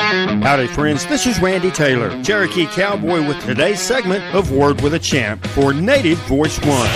Howdy, friends. This is Randy Taylor, Cherokee Cowboy, with today's segment of Word with a Champ for Native Voice One.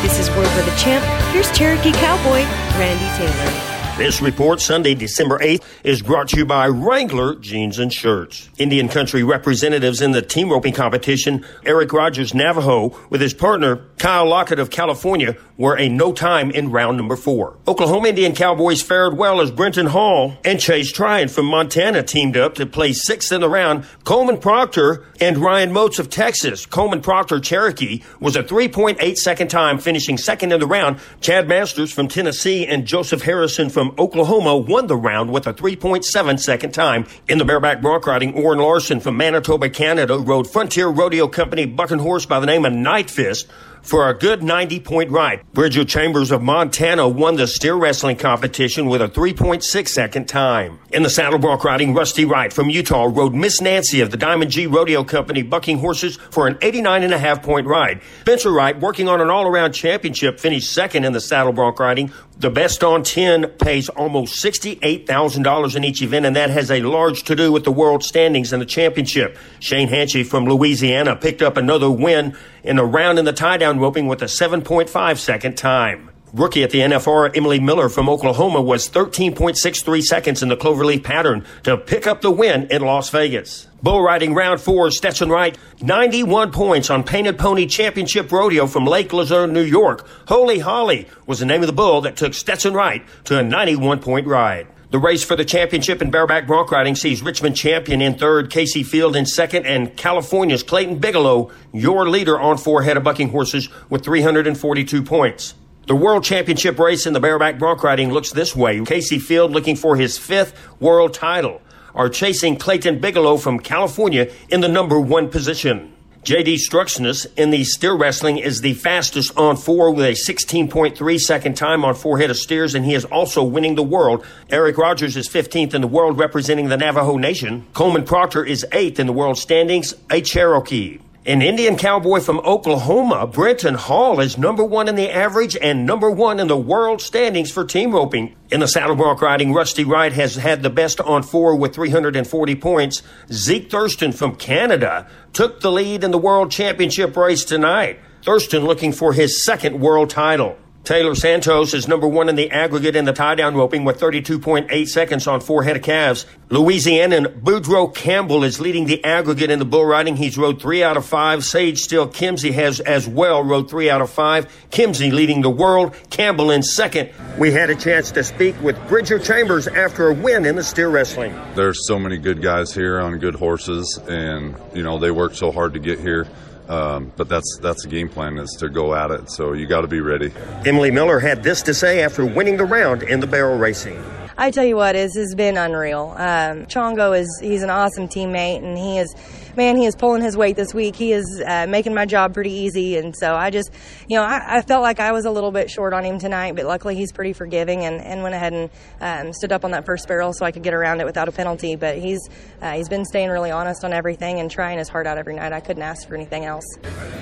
This is Word with a Champ. Here's Cherokee Cowboy, Randy Taylor. This report, Sunday, December 8th, is brought to you by Wrangler Jeans and Shirts. Indian country representatives in the team roping competition, Erich Rogers Navajo, with his partner, Kyle Lockett of California, were a no time in round number four. Oklahoma Indian Cowboys fared well as Brenton Hall and Chase Tryan from Montana teamed up to play sixth in the round. Coleman Proctor and Ryan Motes of Texas. Coleman Proctor Cherokee was a 3.8 second time, finishing second in the round. Chad Masters from Tennessee and Joseph Harrison from Oklahoma won the round with a 3.7 second time. In the bareback bronc riding, Orin Larsen from Manitoba, Canada rode Frontier Rodeo Company bucking horse by the name of Night Fist for a good 90 point ride. Bridger Chambers of Montana won the steer wrestling competition with a 3.6 second time. In the saddle bronc riding, Rusty Wright from Utah rode Miss Nancy of the Diamond G Rodeo Company bucking horses for an 89 and a half point ride. Spencer Wright, working on an all around championship, finished second in the saddle bronc riding. The best on 10 pays almost $68,000 in each event, and that has a large to do with the world standings and the championship. Shane Hanchey from Louisiana picked up another win in a round in the tie down roping with a 7.5 second time. Rookie at the NFR, Emily Miller from Oklahoma, was 13.63 seconds in the cloverleaf pattern to pick up the win in Las Vegas. Bull riding round four, Stetson Wright, 91 points on Painted Pony Championship Rodeo from Lake Luzerne, New York. Holy Holly was the name of the bull that took Stetson Wright to a 91 point ride. The race for the championship in bareback bronc riding sees Richmond Champion in third, Kaycee Feild in second, and California's Clayton Biglow, your leader on four head of bucking horses with 342 points. The World Championship race in the bareback bronc riding looks this way. Kaycee Feild looking for his fifth world title are chasing Clayton Biglow from California in the number one position. JD Struxness in the steer wrestling is the fastest on four with a 16.3 second time on four head of steers, and he is also winning the world. Erich Rogers is 15th in the world representing the Navajo Nation. Coleman Proctor is 8th in the world standings, a Cherokee. An Indian cowboy from Oklahoma, Brenton Hall, is number one in the average and number one in the world standings for team roping. In the saddle bronc riding, Rusty Wright has had the best on four with 340 points. Zeke Thurston from Canada took the lead in the world championship race tonight. Thurston looking for his second world title. Taylor Santos is number one in the aggregate in the tie down roping with 32.8 seconds on four head of calves. Louisianan Boudreaux Campbell is leading the aggregate in the bull riding. He's rode three out of five. Sage Steele Kimzey has as well rode three out of five. Kimsey leading the world. Campbell in second. We had a chance to speak with Bridger Chambers after a win in the steer wrestling. There's so many good guys here on good horses, and you know they worked so hard to get here. Um, but that's that's the game plan is to go at it. So you got to be ready. Emily Miller had this to say after winning the round in the barrel racing. I tell you what, this has been unreal. Um, Chongo is he's an awesome teammate, and he is man, he is pulling his weight this week. He is uh, making my job pretty easy. And so I just, you know, I, I, felt like I was a little bit short on him tonight, but luckily he's pretty forgiving and, and went ahead and um, stood up on that first barrel so I could get around it without a penalty. But he's uh, he's been staying really honest on everything and trying his heart out every night. I couldn't ask for anything else.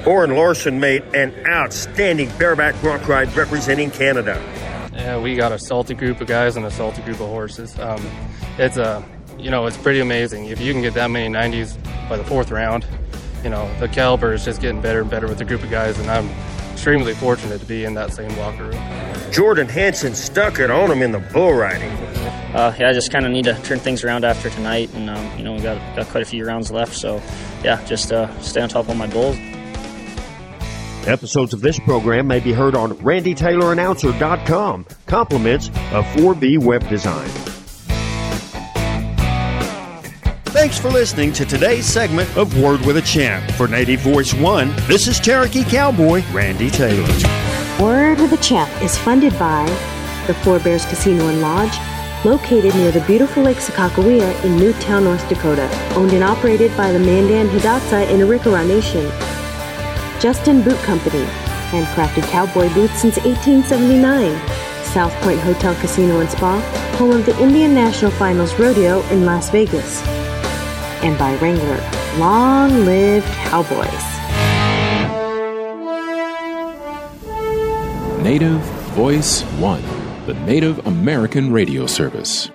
Orin Larsen made an outstanding bareback bronc ride representing Canada. Yeah, we got a salty group of guys and a salty group of horses. Um, it's a you know, it's pretty amazing. If you can get that many 90s by the fourth round, you know, the caliber is just getting better and better with the group of guys, and I'm extremely fortunate to be in that same locker room. Jordan Hanson stuck it on him in the bull riding. Uh, yeah, I just kind of need to turn things around after tonight, and um, you know we got got quite a few rounds left, so yeah, just uh, stay on top of my bulls. Episodes of this program may be heard on RandyTaylorAnnouncer.com. Compliments of 4B Web Design. Thanks for listening to today's segment of Word with a Champ. For Native Voice One, this is Cherokee Cowboy Randy Taylor. Word with a Champ is funded by the Four Bears Casino and Lodge, located near the beautiful Lake Sakakawea in New Town, North Dakota, owned and operated by the Mandan Hidatsa in Arikara Nation. Justin Boot Company, handcrafted cowboy boots since 1879. South Point Hotel Casino and Spa, home of the Indian National Finals Rodeo in Las Vegas and by Wrangler. Long live Cowboys! Native Voice One, the Native American radio service.